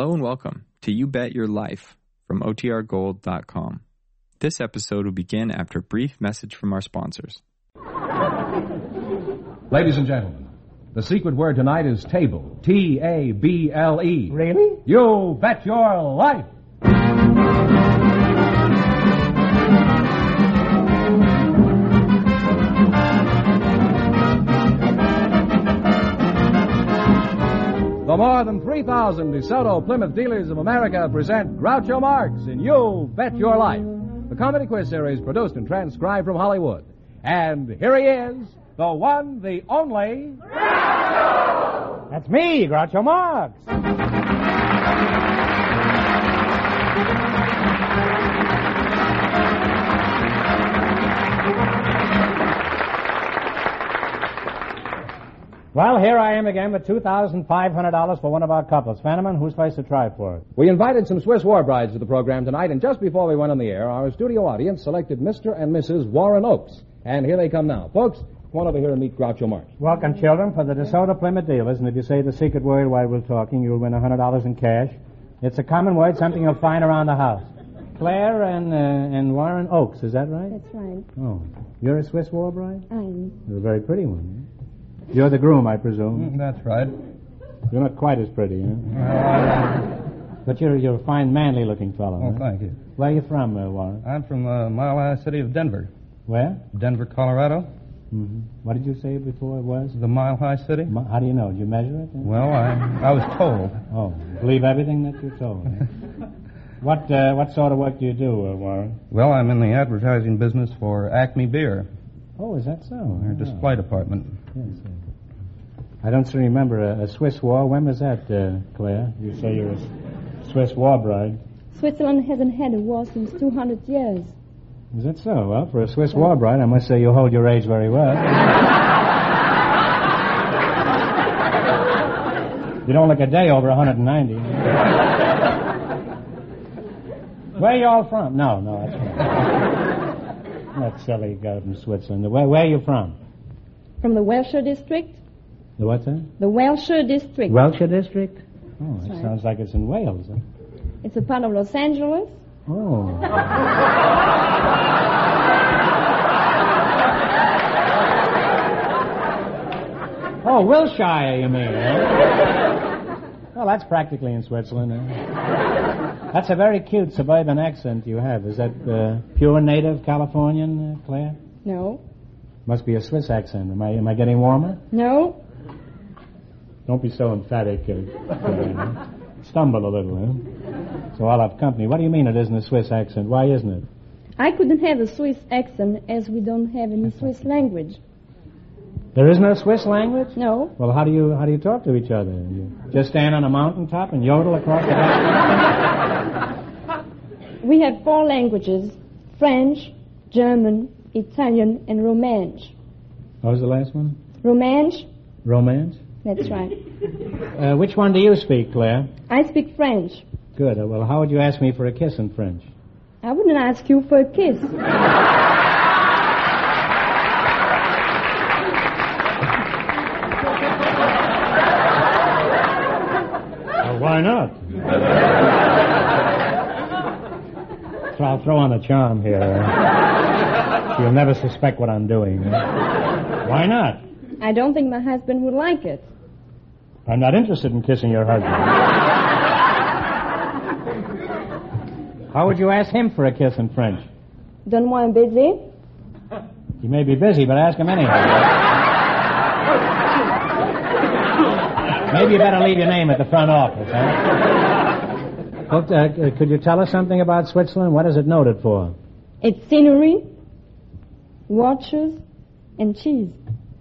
Hello and welcome to You Bet Your Life from OTRGold.com. This episode will begin after a brief message from our sponsors. Ladies and gentlemen, the secret word tonight is table. T A B L E. Really? You bet your life. The more than 3,000 DeSoto Plymouth dealers of America present Groucho Marx in You Bet Your Life, the comedy quiz series produced and transcribed from Hollywood. And here he is, the one, the only. Groucho! That's me, Groucho Marx. Well, here I am again with $2,500 for one of our couples. Fenneman, who's place to try for it? We invited some Swiss war brides to the program tonight, and just before we went on the air, our studio audience selected Mr. and Mrs. Warren Oakes. And here they come now. Folks, come on over here and meet Groucho Marx. Welcome, children, for the DeSoto Plymouth dealers. And if you say the secret word while we're talking, you'll win $100 in cash. It's a common word, something you'll find around the house. Claire and, uh, and Warren Oakes, is that right? That's right. Oh. You're a Swiss war bride? I'm. You're a very pretty one. You're the groom, I presume. That's right. You're not quite as pretty, huh? But you're, you're a fine, manly looking fellow. Oh, huh? thank you. Where are you from, uh, Warren? I'm from the Mile High City of Denver. Where? Denver, Colorado. hmm What did you say before it was? The Mile High City. How do you know? Did you measure it? Well, I I was told. Oh, believe everything that you're told. huh? what uh, what sort of work do you do, uh, Warren? Well, I'm in the advertising business for Acme Beer, Oh, is that so? our Oh, display department. Yes, I don't remember a, a Swiss war. When was that, uh, Claire? You say you're a Swiss war bride. Switzerland hasn't had a war since 200 years. Is that so? Well, for a Swiss war bride, I must say you hold your age very well. you don't look a day over 190. Where are you all from? No, no, that's fine. That silly guy from Switzerland. Where, where are you from? From the Welshire district? The what's that? The Welshire district. Welshire district? Oh, it sounds like it's in Wales. Huh? It's a part of Los Angeles. Oh. oh, Wilshire, you mean, eh? Well, that's practically in Switzerland. Eh? That's a very cute suburban accent you have. Is that uh, pure native Californian, uh, Claire? No. Must be a Swiss accent. Am I, am I getting warmer? No. Don't be so emphatic. Uh, Claire. Stumble a little, eh? So I'll have company. What do you mean it isn't a Swiss accent? Why isn't it? I couldn't have a Swiss accent as we don't have any Swiss language. There is no Swiss language? No. Well, how do you how do you talk to each other? You just stand on a mountaintop and yodel across the desert? We have four languages French, German, Italian, and Romance. What was the last one? Romance. Romance? That's right. Uh, which one do you speak, Claire? I speak French. Good. Uh, well, how would you ask me for a kiss in French? I wouldn't ask you for a kiss. Well, why not? So I'll throw on a charm here. You'll never suspect what I'm doing. Why not? I don't think my husband would like it. I'm not interested in kissing your husband. How would you ask him for a kiss in French? Don't want busy? He may be busy, but ask him anyhow. Maybe you better leave your name at the front office, huh? Uh, could you tell us something about Switzerland? What is it noted for? It's scenery, watches, and cheese.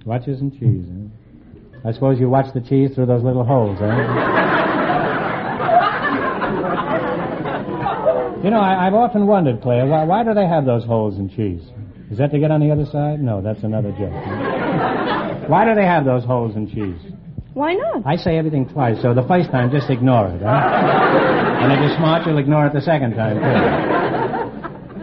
Watches and cheese, huh? I suppose you watch the cheese through those little holes, huh? you know, I, I've often wondered, Claire, why, why do they have those holes in cheese? Is that to get on the other side? No, that's another joke. why do they have those holes in cheese? Why not? I say everything twice, so the first time, just ignore it, huh? and if you're smart, you'll ignore it the second time, too.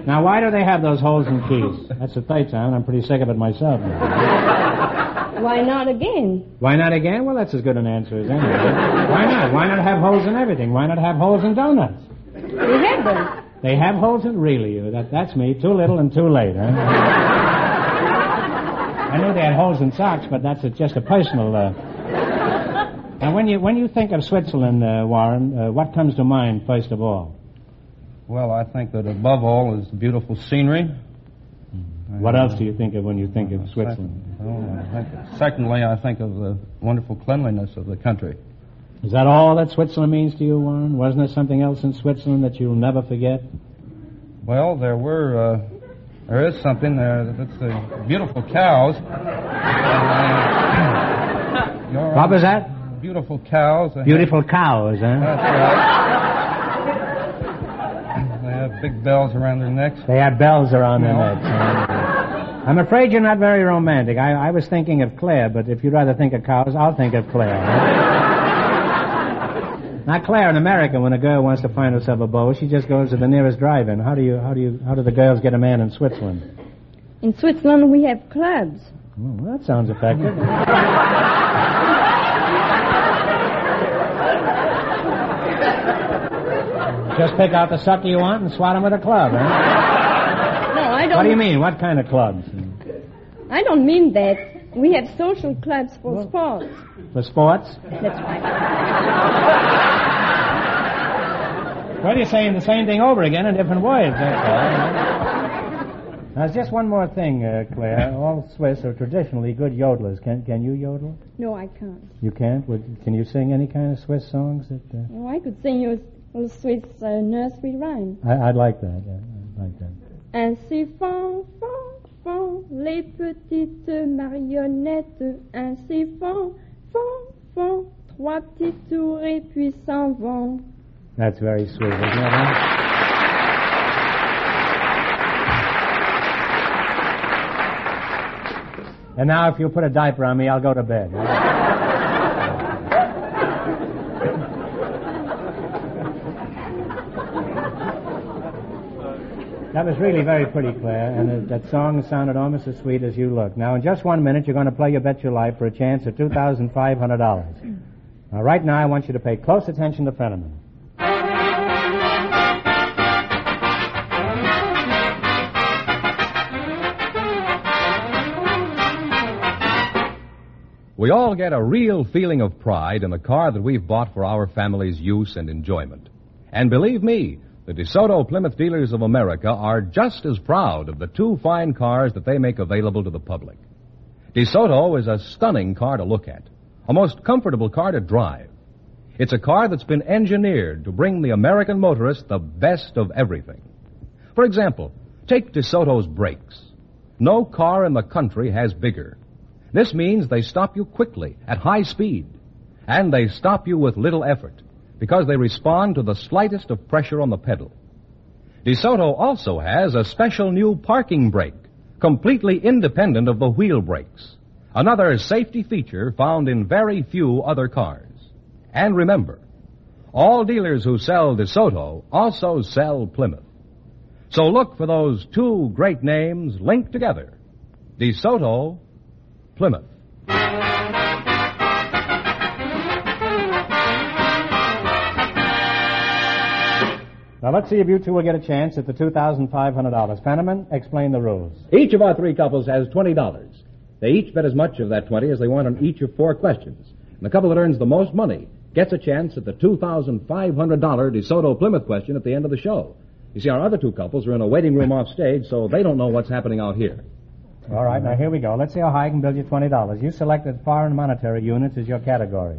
Now, why do they have those holes in keys? That's the third time, and I'm pretty sick of it myself. now. Why not again? Why not again? Well, that's as good an answer as any. Why not? Why not have holes in everything? Why not have holes in donuts? We have them. They have holes in really. That, that's me. Too little and too late, huh? I knew they had holes in socks, but that's a, just a personal. Uh... Now, when you when you think of Switzerland, uh, Warren, uh, what comes to mind first of all? Well, I think that above all is the beautiful scenery. What else do you think of when you think of Uh, Switzerland? second- well, I think- secondly, I think of the wonderful cleanliness of the country. Is that all that Switzerland means to you, Warren? Wasn't there something else in Switzerland that you'll never forget? Well, there were, uh, there is something there. That's the beautiful cows. And, uh, What was that? Beautiful cows. They have- cows, huh? That's right. they have big bells around their necks. They have bells around their necks. I'm afraid you're not very romantic. I, I was thinking of Claire, but if you'd rather think of cows, I'll think of Claire. now, Claire, in America, when a girl wants to find herself a beau, she just goes to the nearest drive-in. How do you, how do you, how do the girls get a man in Switzerland? In Switzerland, we have clubs. Oh, well, that sounds effective. Just pick out the sucker you want and swat him with a club, huh? No, I don't. What do you mean? What kind of clubs? I don't mean that. We have social clubs for sports. For sports? That's right. Well, you're saying the same thing over again in different words, that's all. Now, there's just one more thing, uh, Claire. All Swiss are traditionally good yodelers. Can can you yodel? No, I can't. You can't? Would, can you sing any kind of Swiss songs? That uh, Oh, I could sing you little Swiss uh, nursery rhyme. I, I'd like that. Yeah, I'd like that. Ainsi font, font, font les petites marionnettes. Ainsi font, font, font trois petits tours et puis s'en vont. That's very sweet, isn't it? And now, if you put a diaper on me, I'll go to bed. That was really very pretty, Claire, and that song sounded almost as sweet as you look. Now, in just one minute, you're going to play You Bet Your Life for a chance at $2,500. Now, right now, I want you to pay close attention to Fenneman. We all get a real feeling of pride in the car that we've bought for our family's use and enjoyment. And believe me, the DeSoto Plymouth Dealers of America are just as proud of the two fine cars that they make available to the public. DeSoto is a stunning car to look at, a most comfortable car to drive. It's a car that's been engineered to bring the American motorist the best of everything. For example, take DeSoto's brakes. No car in the country has bigger. This means they stop you quickly at high speed, and they stop you with little effort because they respond to the slightest of pressure on the pedal. DeSoto also has a special new parking brake, completely independent of the wheel brakes. Another safety feature found in very few other cars. And remember, all dealers who sell DeSoto also sell Plymouth. So look for those two great names linked together. DeSoto, Plymouth. Now, let's see if you two will get a chance at the $2,500. Fenneman, explain the rules. Each of our three couples has $20. They each bet as much of that 20 as they want on each of four questions. And the couple that earns the most money gets a chance at the $2,500 DeSoto Plymouth question at the end of the show. You see, our other two couples are in a waiting room off stage, so they don't know what's happening out here. All right, now here we go. Let's see how high I can build you $20. You selected foreign monetary units as your category.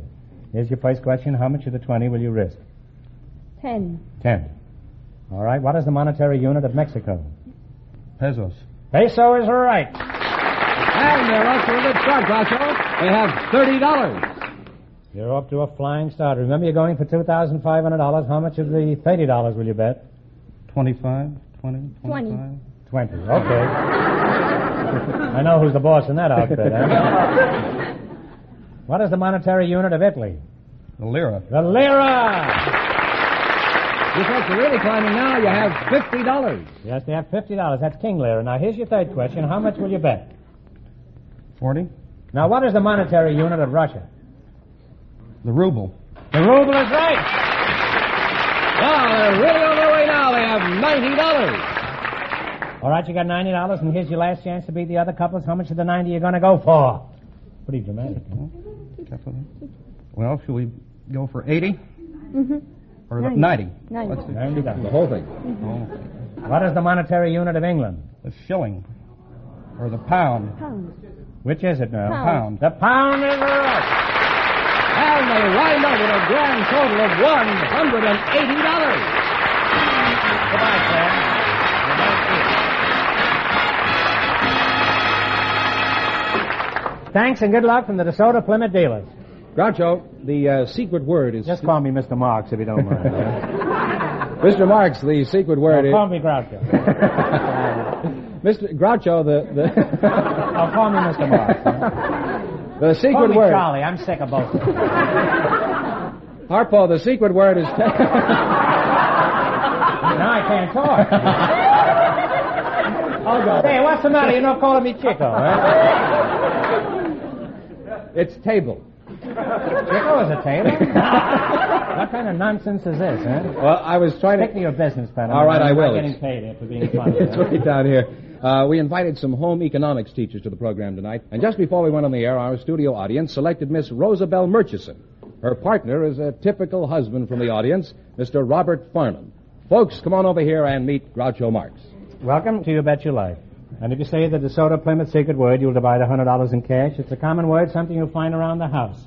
Here's your first question. How much of the 20 will you risk? Ten. 10. All right, what is the monetary unit of Mexico? Pesos. Peso is right. And they're off to a good start, Groucho. They have $30. You're up to a flying start. Remember, you're going for $2,500. How much of the $30 will you bet? 25, 20, 20. 25. 20. Okay. I know who's the boss in that outfit, huh? Eh? what is the monetary unit of Italy? The lira. The lira! You folks are really climbing now. You have $50. Yes, they have $50. That's King Lear. Now, here's your third question. How much will you bet? 40. Now, what is the monetary unit of Russia? The ruble. The ruble is right. Well, they're really on their way now. They have $90. All right, you got ninety dollars, and here's your last chance to beat the other couples. How much of the 90 are you gonna go for? Pretty dramatic. Huh? Careful. Well, should we go for 80? Mm-hmm. Or the- 90. 90? Ninety. Let's. Ninety The whole thing. Mm-hmm. Oh. What is the monetary unit of England? The shilling. Or the pound. Pounds. Which is it now? Pound. The pound is right. And they wind up with a grand total of $180. Goodbye, Fred. Thanks and good luck from the DeSoto Plymouth dealers. Groucho, the uh, secret word is... Just call me Mr. Marx if you don't mind. Mr. Marx, the secret word no, is... call me Groucho. Mr. Groucho, the... the... Oh, call me Mr. Marx. huh? The secret Call me word... Charlie. I'm sick of both. of them. Harpo, the secret word is... now I can't talk. I'll go. Hey, what's the matter? You're not calling me Chico, huh? It's table. Chico is a tailor? what kind of nonsense is this, huh? Well, I was trying Stick to... to your business, Pat. All right, I will. not getting paid after being funny. it's huh? right down here. Uh, we invited some home economics teachers to the program tonight, and just before we went on the air, our studio audience selected Miss Rosabelle Murchison. Her partner is a typical husband from the audience, Mr. Robert Farnham. Folks, come on over here and meet Groucho Marx. Welcome to You Bet Your Life. And if you say the DeSoto Plymouth secret word, you'll divide $100 in cash. It's a common word, something you'll find around the house.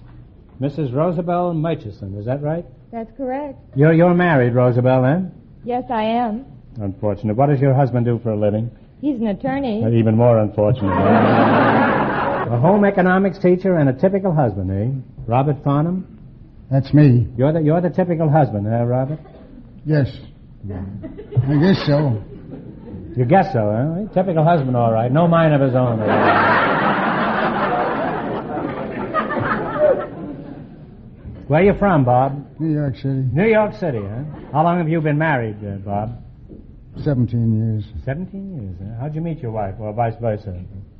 Mrs. Rosabelle Murchison, is that right? That's correct. You're, you're married, Rosabelle, then? Yes, I am. Unfortunate. What does your husband do for a living? He's an attorney. Even more unfortunate. a home economics teacher and a typical husband, eh? Robert Farnham? That's me. You're the, you're the typical husband, eh, Robert? Yes. I guess so. You guess so, huh? Typical husband, all right. No mind of his own. all right. Where you from, Bob? New York City. New York City, huh? How long have you been married, uh, Bob? 17 years. Seventeen years. Huh? How'd you meet your wife, or vice versa?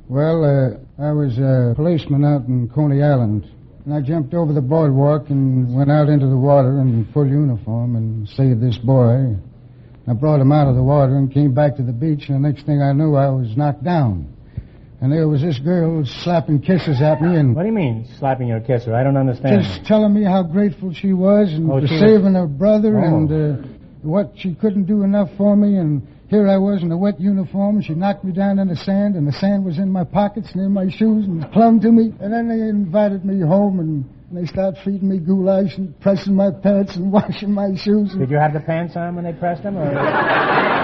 Well, uh, I was a policeman out in Coney Island. And I jumped over the boardwalk and went out into the water in full uniform and saved this boy. I brought him out of the water and came back to the beach, and the next thing I knew, I was knocked down. And there was this girl slapping kisses at me and What do you mean, slapping your kisser? I don't understand. just telling me how grateful she was and Oh, for she was- saving her brother Oh. and uh, what she couldn't do enough for me. And here I was in a wet uniform. She knocked me down in the sand, and the sand was in my pockets and in my shoes and clung to me. And then they invited me home, and they started feeding me goulash and pressing my pants and washing my shoes. Did you have the pants on when they pressed them, or?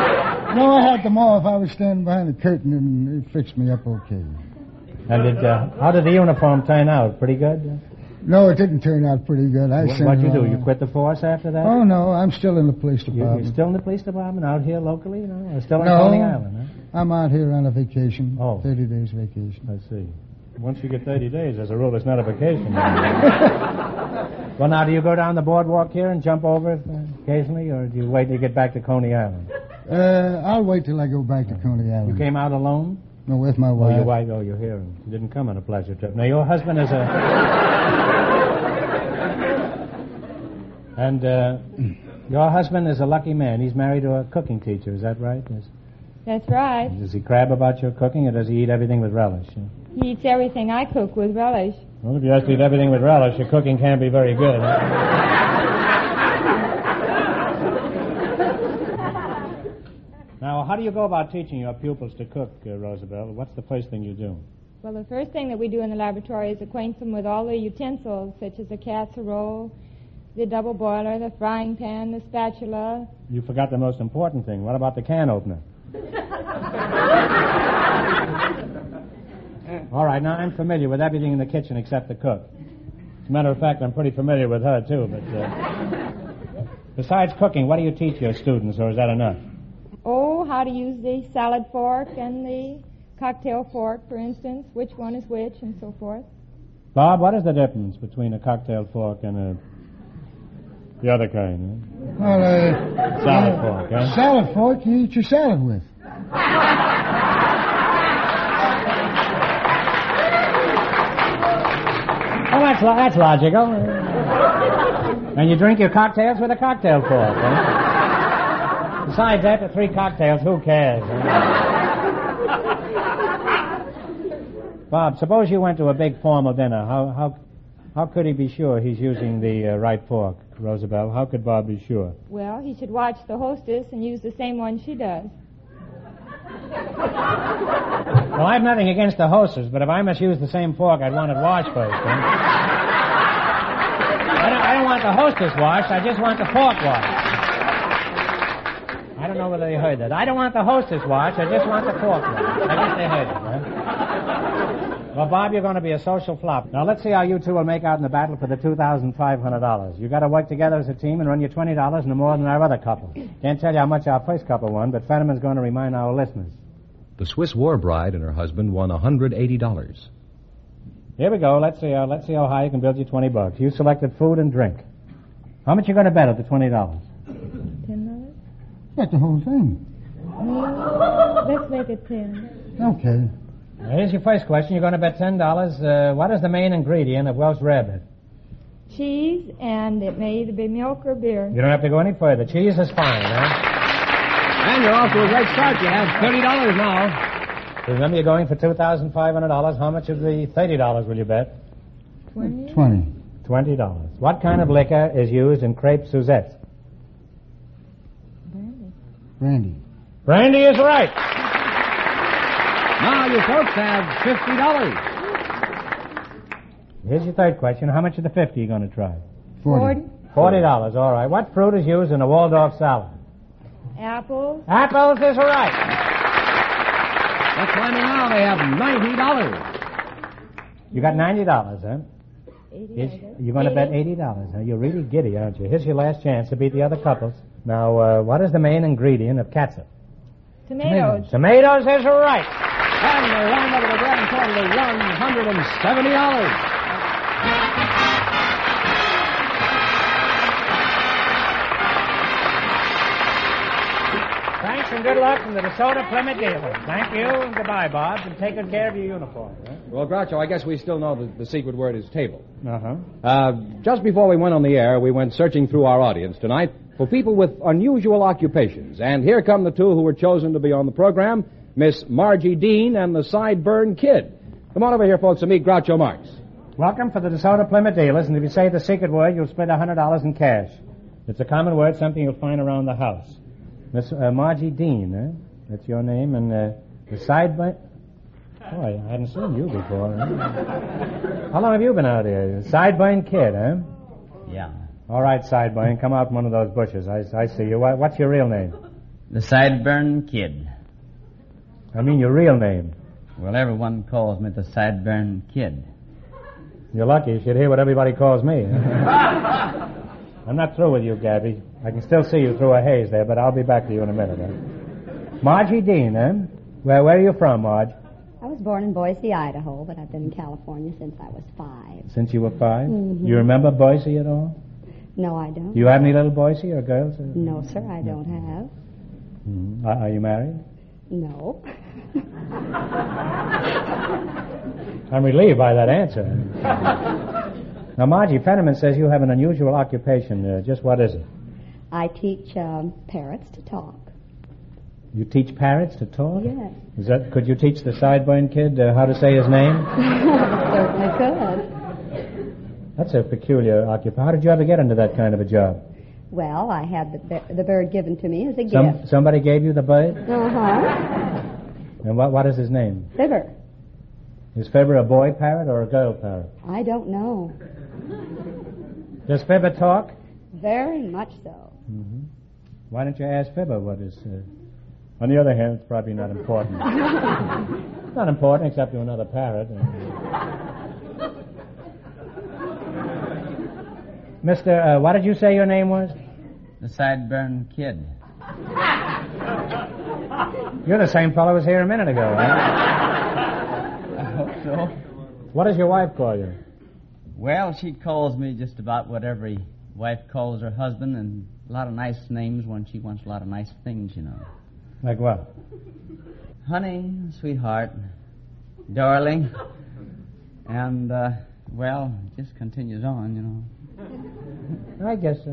No, I had them off. I was standing behind the curtain, and they fixed me up okay. And did, uh, how did the uniform turn out? Pretty good? No, it didn't turn out pretty good. I What, what'd you do? on. You quit the force after that? Oh no, I'm still in the police department. You're still in the police department out here locally, you know? Or still in No. Coney Island, huh? I'm out here on a vacation. Oh. 30 days vacation. I see. Once you get 30 days, as a rule, it's not a vacation. well, now, do you go down the boardwalk here and jump over it, uh, occasionally, or do you wait till you get back to Coney Island? Uh, I'll wait till I go back to Coney Island. You came out alone? No, with my wife. Oh, wife. your wife, oh, you're here. You didn't come on a pleasure trip. Now, your husband is a... and, uh, your husband is a lucky man. He's married to a cooking teacher, is that right? Yes. That's right. Does he crab about your cooking, or does he eat everything with relish? He eats everything I cook with relish. Well, if you have to eat everything with relish, your cooking can't be very good. now, how do you go about teaching your pupils to cook, uh, Roosevelt? What's the first thing you do? Well, the first thing that we do in the laboratory is acquaint them with all the utensils, such as the casserole, the double boiler, the frying pan, the spatula. You forgot the most important thing. What about the can opener? All right, now I'm familiar with everything in the kitchen except the cook. As a matter of fact, I'm pretty familiar with her, too, but. Uh, besides cooking, what do you teach your students, or is that enough? Oh, how to use the salad fork and the cocktail fork, for instance, which one is which, and so forth. Bob, what is the difference between a cocktail fork and a. the other kind? Well, uh, Huh? Salad fork, huh? salad fork you eat your salad with. that's, lo- that's logical. and you drink your cocktails with a cocktail fork. eh? Besides, after three cocktails, who cares? Bob, suppose you went to a big formal dinner. How, how, how could he be sure he's using the uh, right fork, Roosevelt? How could Bob be sure? Well, he should watch the hostess and use the same one she does. Well, I've nothing against the hostess, but if I must use the same fork, I'd want it washed first. eh? I, don't, I don't want the hostess washed. I just want the fork washed. I don't know whether they heard that. I don't want the hostess washed. I just want the fork washed. I guess they heard it. Huh? Well, Bob, you're going to be a social flop. Now, let's see how you two will make out in the battle for the $2,500. You've got to work together as a team and run your $20 no more than our other couple. Can't tell you how much our first couple won, but Fenneman's going to remind our listeners. The Swiss war bride and her husband won $180. Here we go. Let's see. Uh, let's see how high you can build your twenty bucks. You selected food and drink. How much you going to bet at the twenty dollars? Ten dollars? That's the whole thing. Let's make it ten. Okay. Here's your first question. You're going to bet ten dollars. Uh, what is the main ingredient of Welsh rarebit? Cheese, and it may either be milk or beer. You don't have to go any further. Cheese is fine, huh? And you're off to a great start. You have $30 now. Remember, you're going for two thousand five hundred dollars. How much of the thirty dollars will you bet? Twenty. Twenty. Twenty dollars. What kind of liquor is used in crepe Suzette? Brandy. Brandy. Brandy is right. Now you folks have $50. Here's your third question. How much of the fifty are you going to try? Forty. Forty dollars. All right. What fruit is used in a Waldorf salad? Apples. Apples is right. That's climbing now. They have $90. You got ninety dollars, huh? Eighty. Here's, you're going to bet eighty dollars. Now you're really giddy, aren't you? Here's your last chance to beat the other couples. Now, uh, what is the main ingredient of catsup? Tomatoes. Tomatoes is right. And they round up to the grand total of $170. Thanks and good luck from the DeSoto Plymouth dealers. Thank you and goodbye, Bob, and take good care of your uniform. Well, Groucho, I guess we still know that the secret word is table. Uh-huh. Uh, just before we went on the air, we went searching through our audience tonight for people with unusual occupations. And here come the two who were chosen to be on the program Miss Margie Dean and the Sideburn Kid. Come on over here, folks, and meet Groucho Marx. Welcome for the DeSoto Plymouth dealers, and if you say the secret word, you'll split a hundred dollars in cash. It's a common word, something you'll find around the house. Miss uh, Margie Dean, eh? That's your name, and uh, the sideburn. Boy, I hadn't seen you before. Huh? How long have you been out here? Sideburn kid, huh? Yeah. All right, Sideburn, come out from one of those bushes. I, I see you. What's your real name? The Sideburn Kid. I mean your real name. Well, everyone calls me the Sideburn Kid. You're lucky. You should hear what everybody calls me. I'm not through with you, Gabby. I can still see you through a haze there, but I'll be back to you in a minute. Huh? Margie Dean, eh? Where, where are you from, Marge? I was born in Boise, Idaho, but I've been in California since I was five. Since you were 5 Mhm. You remember Boise at all? No, I don't. Do you have any little Boise or girls? or- No, sir, I don't have. Mhm. Are, are you married? No. I'm relieved by that answer. now, Margie, Fenneman says you have an unusual occupation. Uh, just what is it? I teach um, parrots to talk. You teach parrots to talk? Yes. Is that? Could you teach the sideburn kid uh, how to say his name? Certainly could. That's a peculiar occupation. How did you ever get into that kind of a job? Well, I had the, the bird given to me as a Some, gift. somebody gave you the bird? Uh-huh. And what, what is his name? Fibber. Is Fibber a boy parrot or a girl parrot? I don't know. Does Fibber talk? Very much so. hmm Why don't you ask Fibber what is... Uh... On the other hand, it's probably not important. not important except to another parrot. Mister, uh, what did you say your name was? The Sideburn Kid. You're the same fellow who was here a minute ago, huh? I hope so. What does your wife call you? Well, she calls me just about what every wife calls her husband, and a lot of nice names when she wants a lot of nice things, you know. Like what? Honey, sweetheart, darling, and uh, Well, it just continues on, you know. I guess so.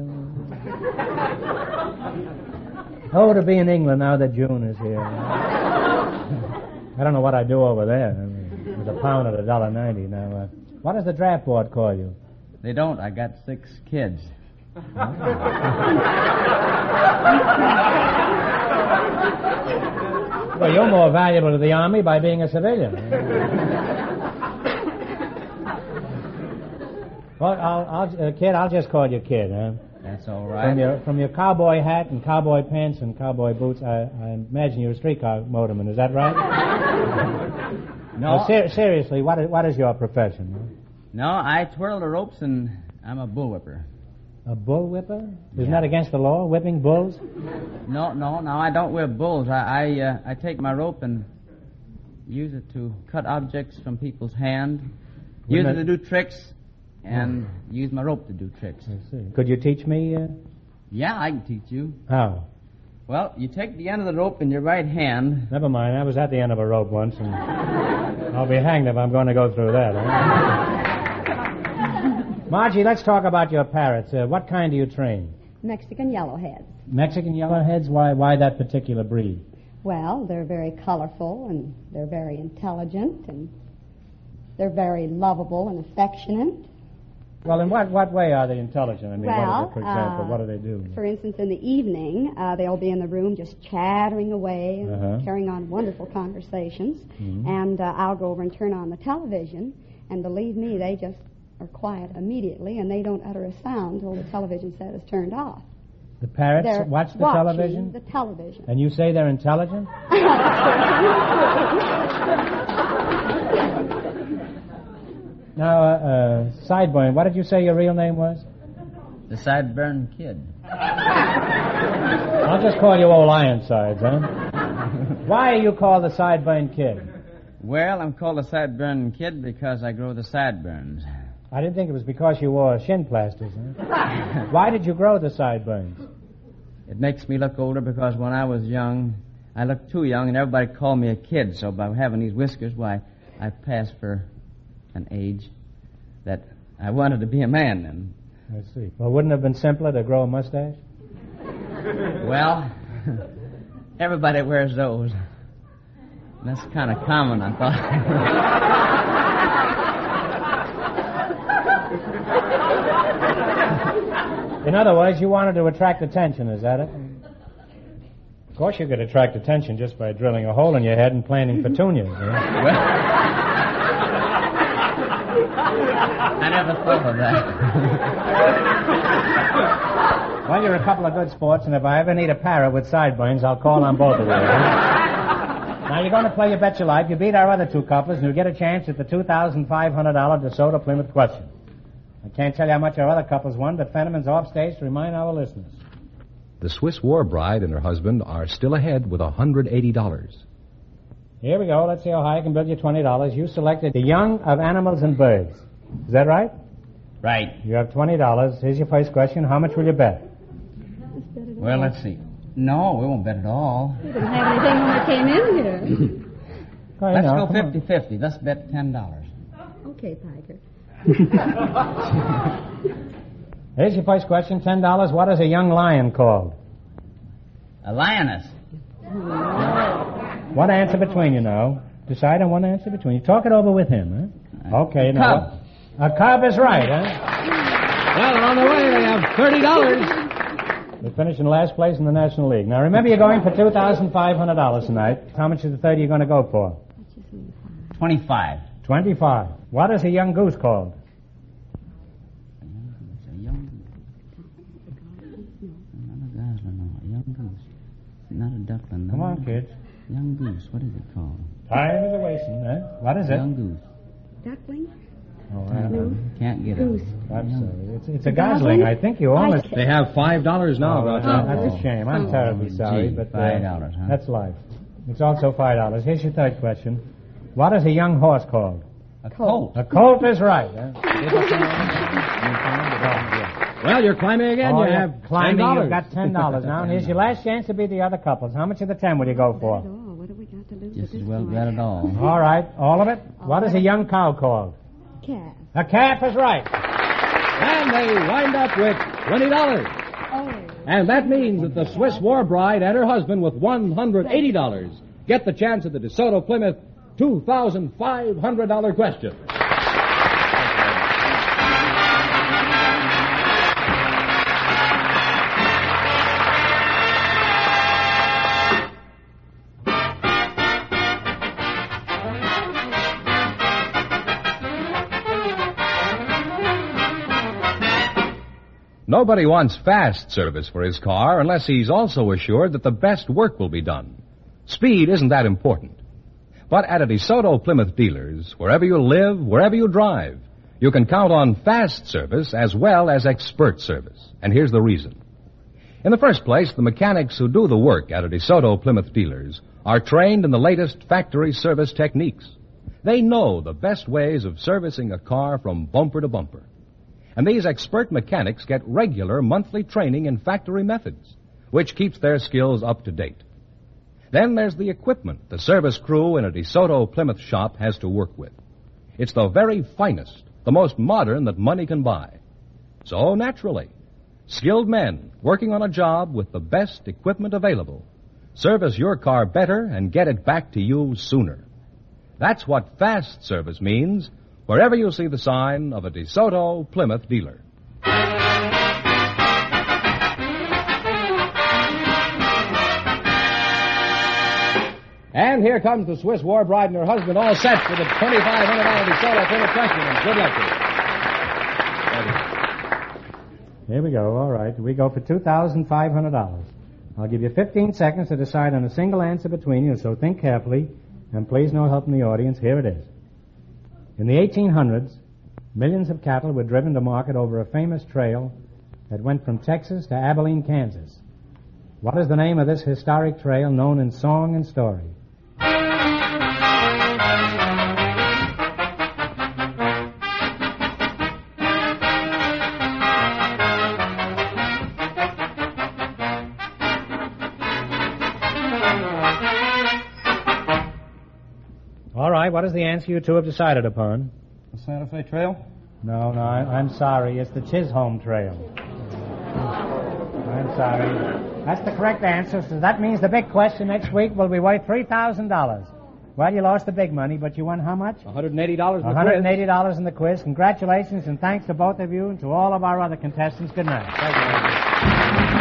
oh, to be in England now that June is here. I don't know what I do over there. I mean, with a pound at a dollar ninety now. Uh, what does the draft board call you? They don't. I got six kids. Well, you're more valuable to the army by being a civilian. Well, I'll, I'll, uh, kid, I'll just call you kid, huh? That's all right. From your from your cowboy hat and cowboy pants and cowboy boots, I, I imagine you're a streetcar motorman. Is that right? No. Ser- seriously, what is, what is your profession? No, I twirl the ropes and I'm a bullwhipper. A bull whipper? Isn't that against the law, whipping bulls? No, no, no, I don't whip bulls. I I, uh, I take my rope and use it to cut objects from people's hand, use it to do tricks, and use my rope to do tricks. I see. Could you teach me uh, Yeah, I can teach you. how? Well, you take the end of the rope in your right hand. Never mind. I was at the end of a rope once, and I'll be hanged if I'm going to go through that. Huh? Margie, let's talk about your parrots. Uh, what kind do you train? Mexican yellowheads. Mexican yellowheads? Why? Why that particular breed? Well, they're very colorful and they're very intelligent and they're very lovable and affectionate. Well, in what what way are they intelligent? I mean, what Well, it, for example, uh, what do they do? For instance, in the evening, uh, they'll be in the room just chattering away and Uh-huh. carrying on wonderful conversations. Mhm. And uh, I'll go over and turn on the television, and believe me, they just are quiet immediately, and they don't utter a sound until the television set is turned off. The parrots They're watch the television, The television. and you say they're intelligent? Now, uh, uh, sideburn, what did you say your real name was? The sideburn kid. I'll just call you Old Ironsides, huh? Why are you called the sideburn kid? Well, I'm called the sideburn kid because I grow the sideburns. I didn't think it was because you wore shin plasters, huh? Why did you grow the sideburns? It makes me look older because when I was young, I looked too young and everybody called me a kid. So by having these whiskers, why, I passed for an age that I wanted to be a man then. I see. Well, wouldn't it have been simpler to grow a mustache? Well, everybody wears those. That's kind of common, I thought. In other words, you wanted to attract attention, is that it? Of course, you could attract attention just by drilling a hole in your head and planting petunias. you know? I never thought of that. Well, you're a couple of good sports, and if I ever need a parrot with sideburns, I'll call on both of you. Eh? now, you're going to play your Bet Your Life. You beat our other two couples, and you'll get a chance at the $2,500 DeSoto Plymouth question. I can't tell you how much our other couples won, but Fenneman's off stage to remind our listeners. The Swiss war bride and her husband are still ahead with $180. Here we go. Let's see how high I can build you $20. You selected the young of animals and birds. Is that right? Right. You have $20. Here's your first question. How much will you bet? Well, let's see. No, we won't bet at all. We didn't have anything when we came in here. Oh, you Let's know, go come 50 50. Let's bet $10. Okay, Piker. Here's your first question. $10. What is a young lion called? A lioness. Oh. One answer between you now. Decide on one answer between you. Talk it over with him, huh? Uh, okay, now. A cub is right, huh? Well, on the way, they have $30. They finished in last place in the National League. Now, remember, you're going for $2,500 tonight. How much of the 30 you going to go for? 25. 25. What is a young goose called? A young Not a gosler. A young goose. Not a duckling. Come on, kids. Young goose. What is it called? Time is a wasting, huh? What is it? Young goose. Duckling? Oh, uh, Can't get Goose. it. I'm sorry. It's, it's a gosling. I think you almost. They have $5 now, Oh, Groucho. That's a shame. I'm terribly Oh, sorry, gee, but uh, five dollars, huh? That's life. It's also five dollars. Here's your third question. What is a young horse called? A colt. A colt is right. Huh? Well, you're climbing again. Oh, you you're have climbing. $10. You've got ten dollars now, and here's your last chance to beat the other couples. How much of the ten will you go for? Oh, what have we got to lose Just as well point? got it all. All right, all of it. What is a young cow called? Calf. The calf is right. And they wind up with $20. And that means that the Swiss war bride and her husband with $180 get the chance at the DeSoto Plymouth $2,500 question. Nobody wants fast service for his car unless he's also assured that the best work will be done. Speed isn't that important. But at a DeSoto Plymouth dealers, wherever you live, wherever you drive, you can count on fast service as well as expert service. And here's the reason. In the first place, the mechanics who do the work at a DeSoto Plymouth dealers are trained in the latest factory service techniques. They know the best ways of servicing a car from bumper to bumper. And these expert mechanics get regular monthly training in factory methods, which keeps their skills up to date. Then there's the equipment the service crew in a DeSoto Plymouth shop has to work with. It's the very finest, the most modern that money can buy. So naturally, skilled men working on a job with the best equipment available service your car better and get it back to you sooner. That's what fast service means wherever you see the sign of a DeSoto Plymouth dealer. And here comes the Swiss war bride and her husband all set for the $2,500 DeSoto Plymouth question. Good luck to you. Here we go. All right. We go for $2,500. I'll give you 15 seconds to decide on a single answer between you, so think carefully. And please no help from the audience. Here it is. In the 1800s, millions of cattle were driven to market over a famous trail that went from Texas to Abilene, Kansas. What is the name of this historic trail known in song and story? What is the answer you two have decided upon? The Santa Fe Trail? No, no, I, I'm sorry. It's the Chisholm Trail. I'm sorry. That's the correct answer, so that means the big question next week will be worth $3,000. Well, you lost the big money, but you won how much? $180 in the quiz. $180 in the quiz. Congratulations and thanks to both of you and to all of our other contestants. Good night.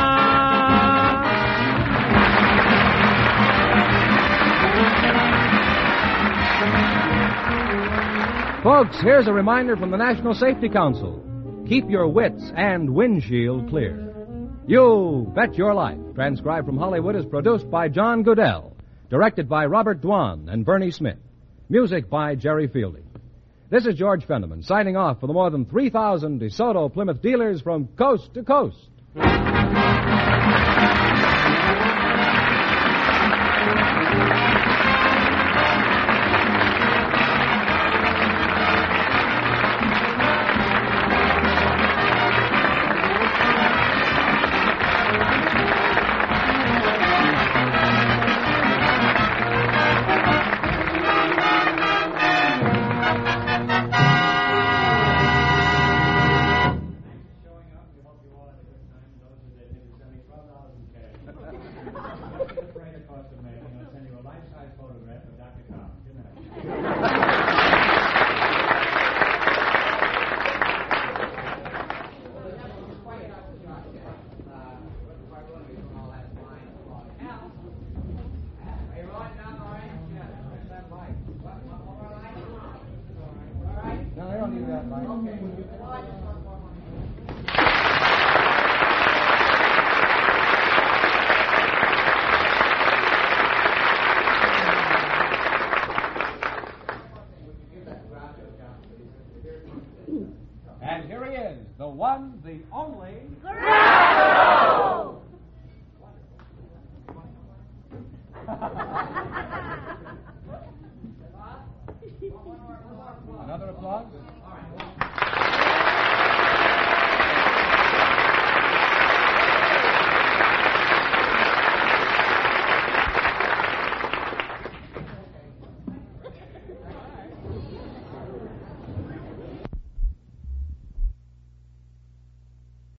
Folks, here's a reminder from the National Safety Council. Keep your wits and windshield clear. You Bet Your Life, transcribed from Hollywood, is produced by John Guedel, directed by Robert Dwan and Bernie Smith, music by Jerry Fielding. This is George Fenneman signing off for the more than 3,000 DeSoto Plymouth dealers from coast to coast. that mind. Okay.